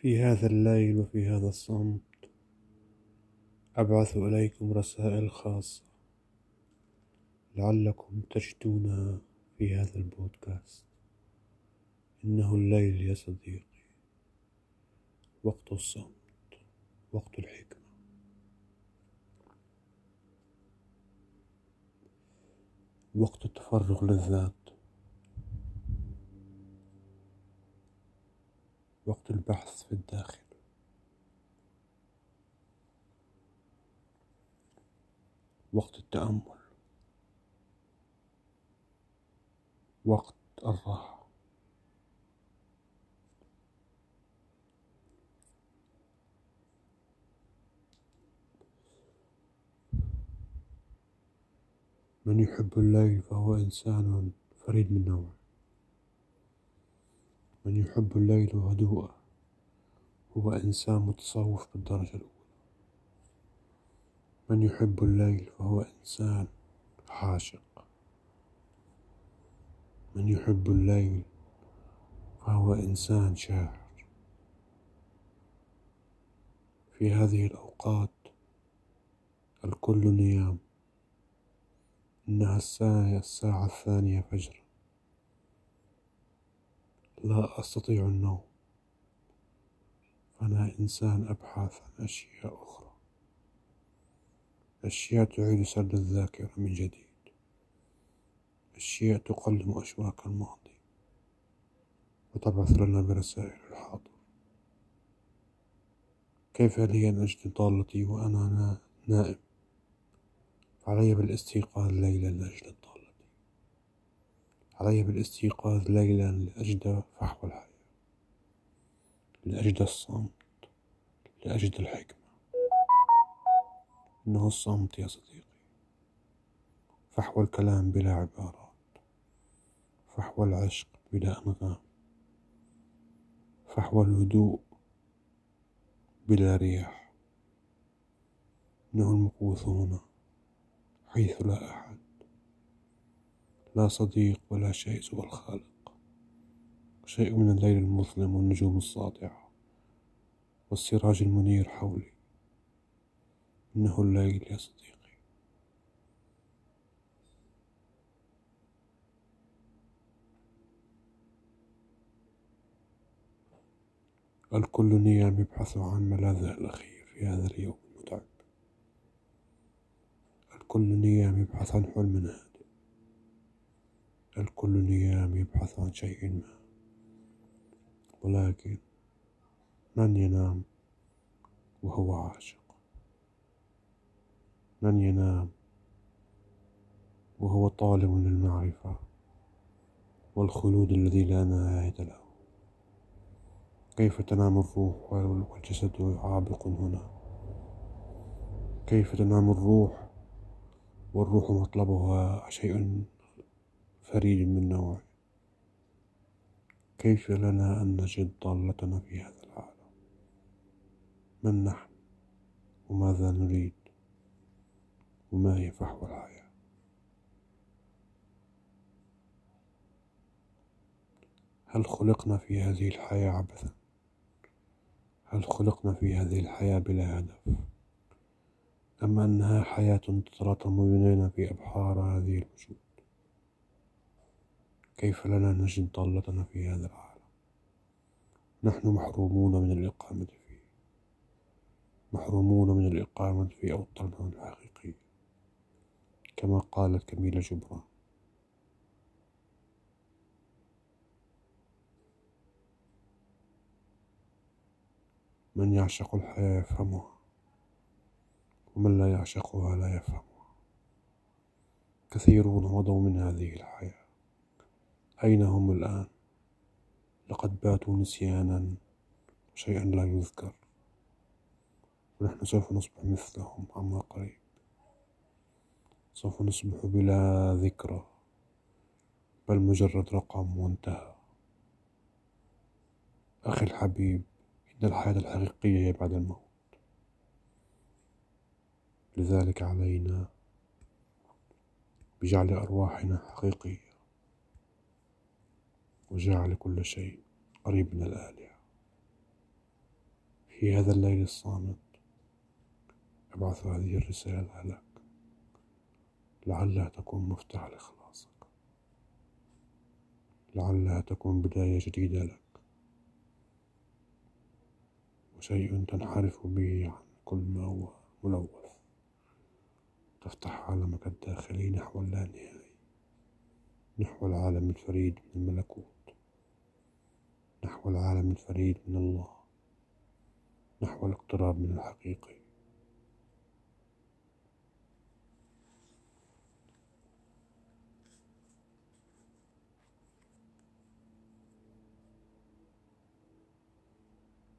في هذا الليل وفي هذا الصمت. أبعث إليكم رسائل خاصة. لعلكم تجدونها في هذا البودكاست. إنه الليل يا صديقي. وقت الصمت. وقت الحكمة. وقت التفرغ للذات وقت البحث في الداخل. وقت التأمل. وقت الراحة. من يحب الليل فهو إنسان فريد من نوعه. من يحب الليل وهدوءه. هو إنسان متصوف بالدرجة الأولى. من يحب الليل فهو إنسان عاشق. من يحب الليل فهو إنسان شاعر. في هذه الأوقات الكل نيام. إنها الساعة الساعة الثانية فجرا. لا أستطيع النوم. أنا إنسان أبحث عن أشياء أخرى. أشياء تعيد سرد الذاكرة من جديد. أشياء تقلم أشواك الماضي. وتبعث لنا برسائل الحاضر. كيف لي أن أجد ضالتي وأنا نائم؟ فعلي بالاستيقاظ ليلا لأجل ضالتي علي بالاستيقاظ ليلا لأجد فحوى الحياة لأجد الصمت لأجد الحكمة. إنه الصمت يا صديقي فحوى الكلام بلا عبارات فحوى العشق بلا أنغام فحوى الهدوء بلا رياح. إنه المكوث هنا حيث لا أحد لا صديق ولا شيء سوى الخالق. شيء من الليل المظلم والنجوم الساطعة والسراج المنير حولي. إنه الليل يا صديقي. الكل نيام يبحث عن ملاذه الأخير في هذا اليوم المتعب. الكل نيام يبحث عن حلم هادئ الكل نيام يبحث عن شيء ما. ولكن من ينام وهو عاشق؟ من ينام وهو طالب للمعرفة والخلود الذي لا نهاية له؟ كيف تنام الروح والجسد عابق هنا؟ كيف تنام الروح والروح مطلبها شيء فريد من نوعه؟ كيف لنا أن نجد ضالتنا في هذا العالم؟ من نحن؟ وماذا نريد؟ وما هي فحوى الحياة؟ هل خلقنا في هذه الحياة عبثا؟ هل خلقنا في هذه الحياة بلا هدف؟ أم أنها حياة تتلاطم بيننا في أبحار هذه الوجود؟ كيف لنا نجد ضالتنا في هذا العالم؟ نحن محرومون من الإقامة فيه. محرومون من الإقامة في أوطاننا الحقيقية. كما قالت كميلة جبران. من يعشق الحياة يفهمها ومن لا يعشقها لا يفهمها. كثيرون مضوا من هذه الحياة. أين هم الآن؟ لقد باتوا نسيانا شيئا لا يذكر. ونحن سوف نصبح مثلهم عما قريب. سوف نصبح بلا ذكرى بل مجرد رقم وانتهى. أخي الحبيب إن الحياة الحقيقية هي بعد الموت. لذلك علينا بجعل أرواحنا حقيقية. وجعل كل شيء قريب من الآلهة. في هذا الليل الصامت أبعث هذه الرسالة لك لعلها تكون مفتاح لإخلاصك لعلها تكون بداية جديدة لك. وشيء تنحرف به عن كل ما هو ملوث. تفتح عالمك الداخلي نحو اللانهائي نحو العالم الفريد من الملكوت. نحو العالم الفريد من الله نحو الاقتراب من الحقيقي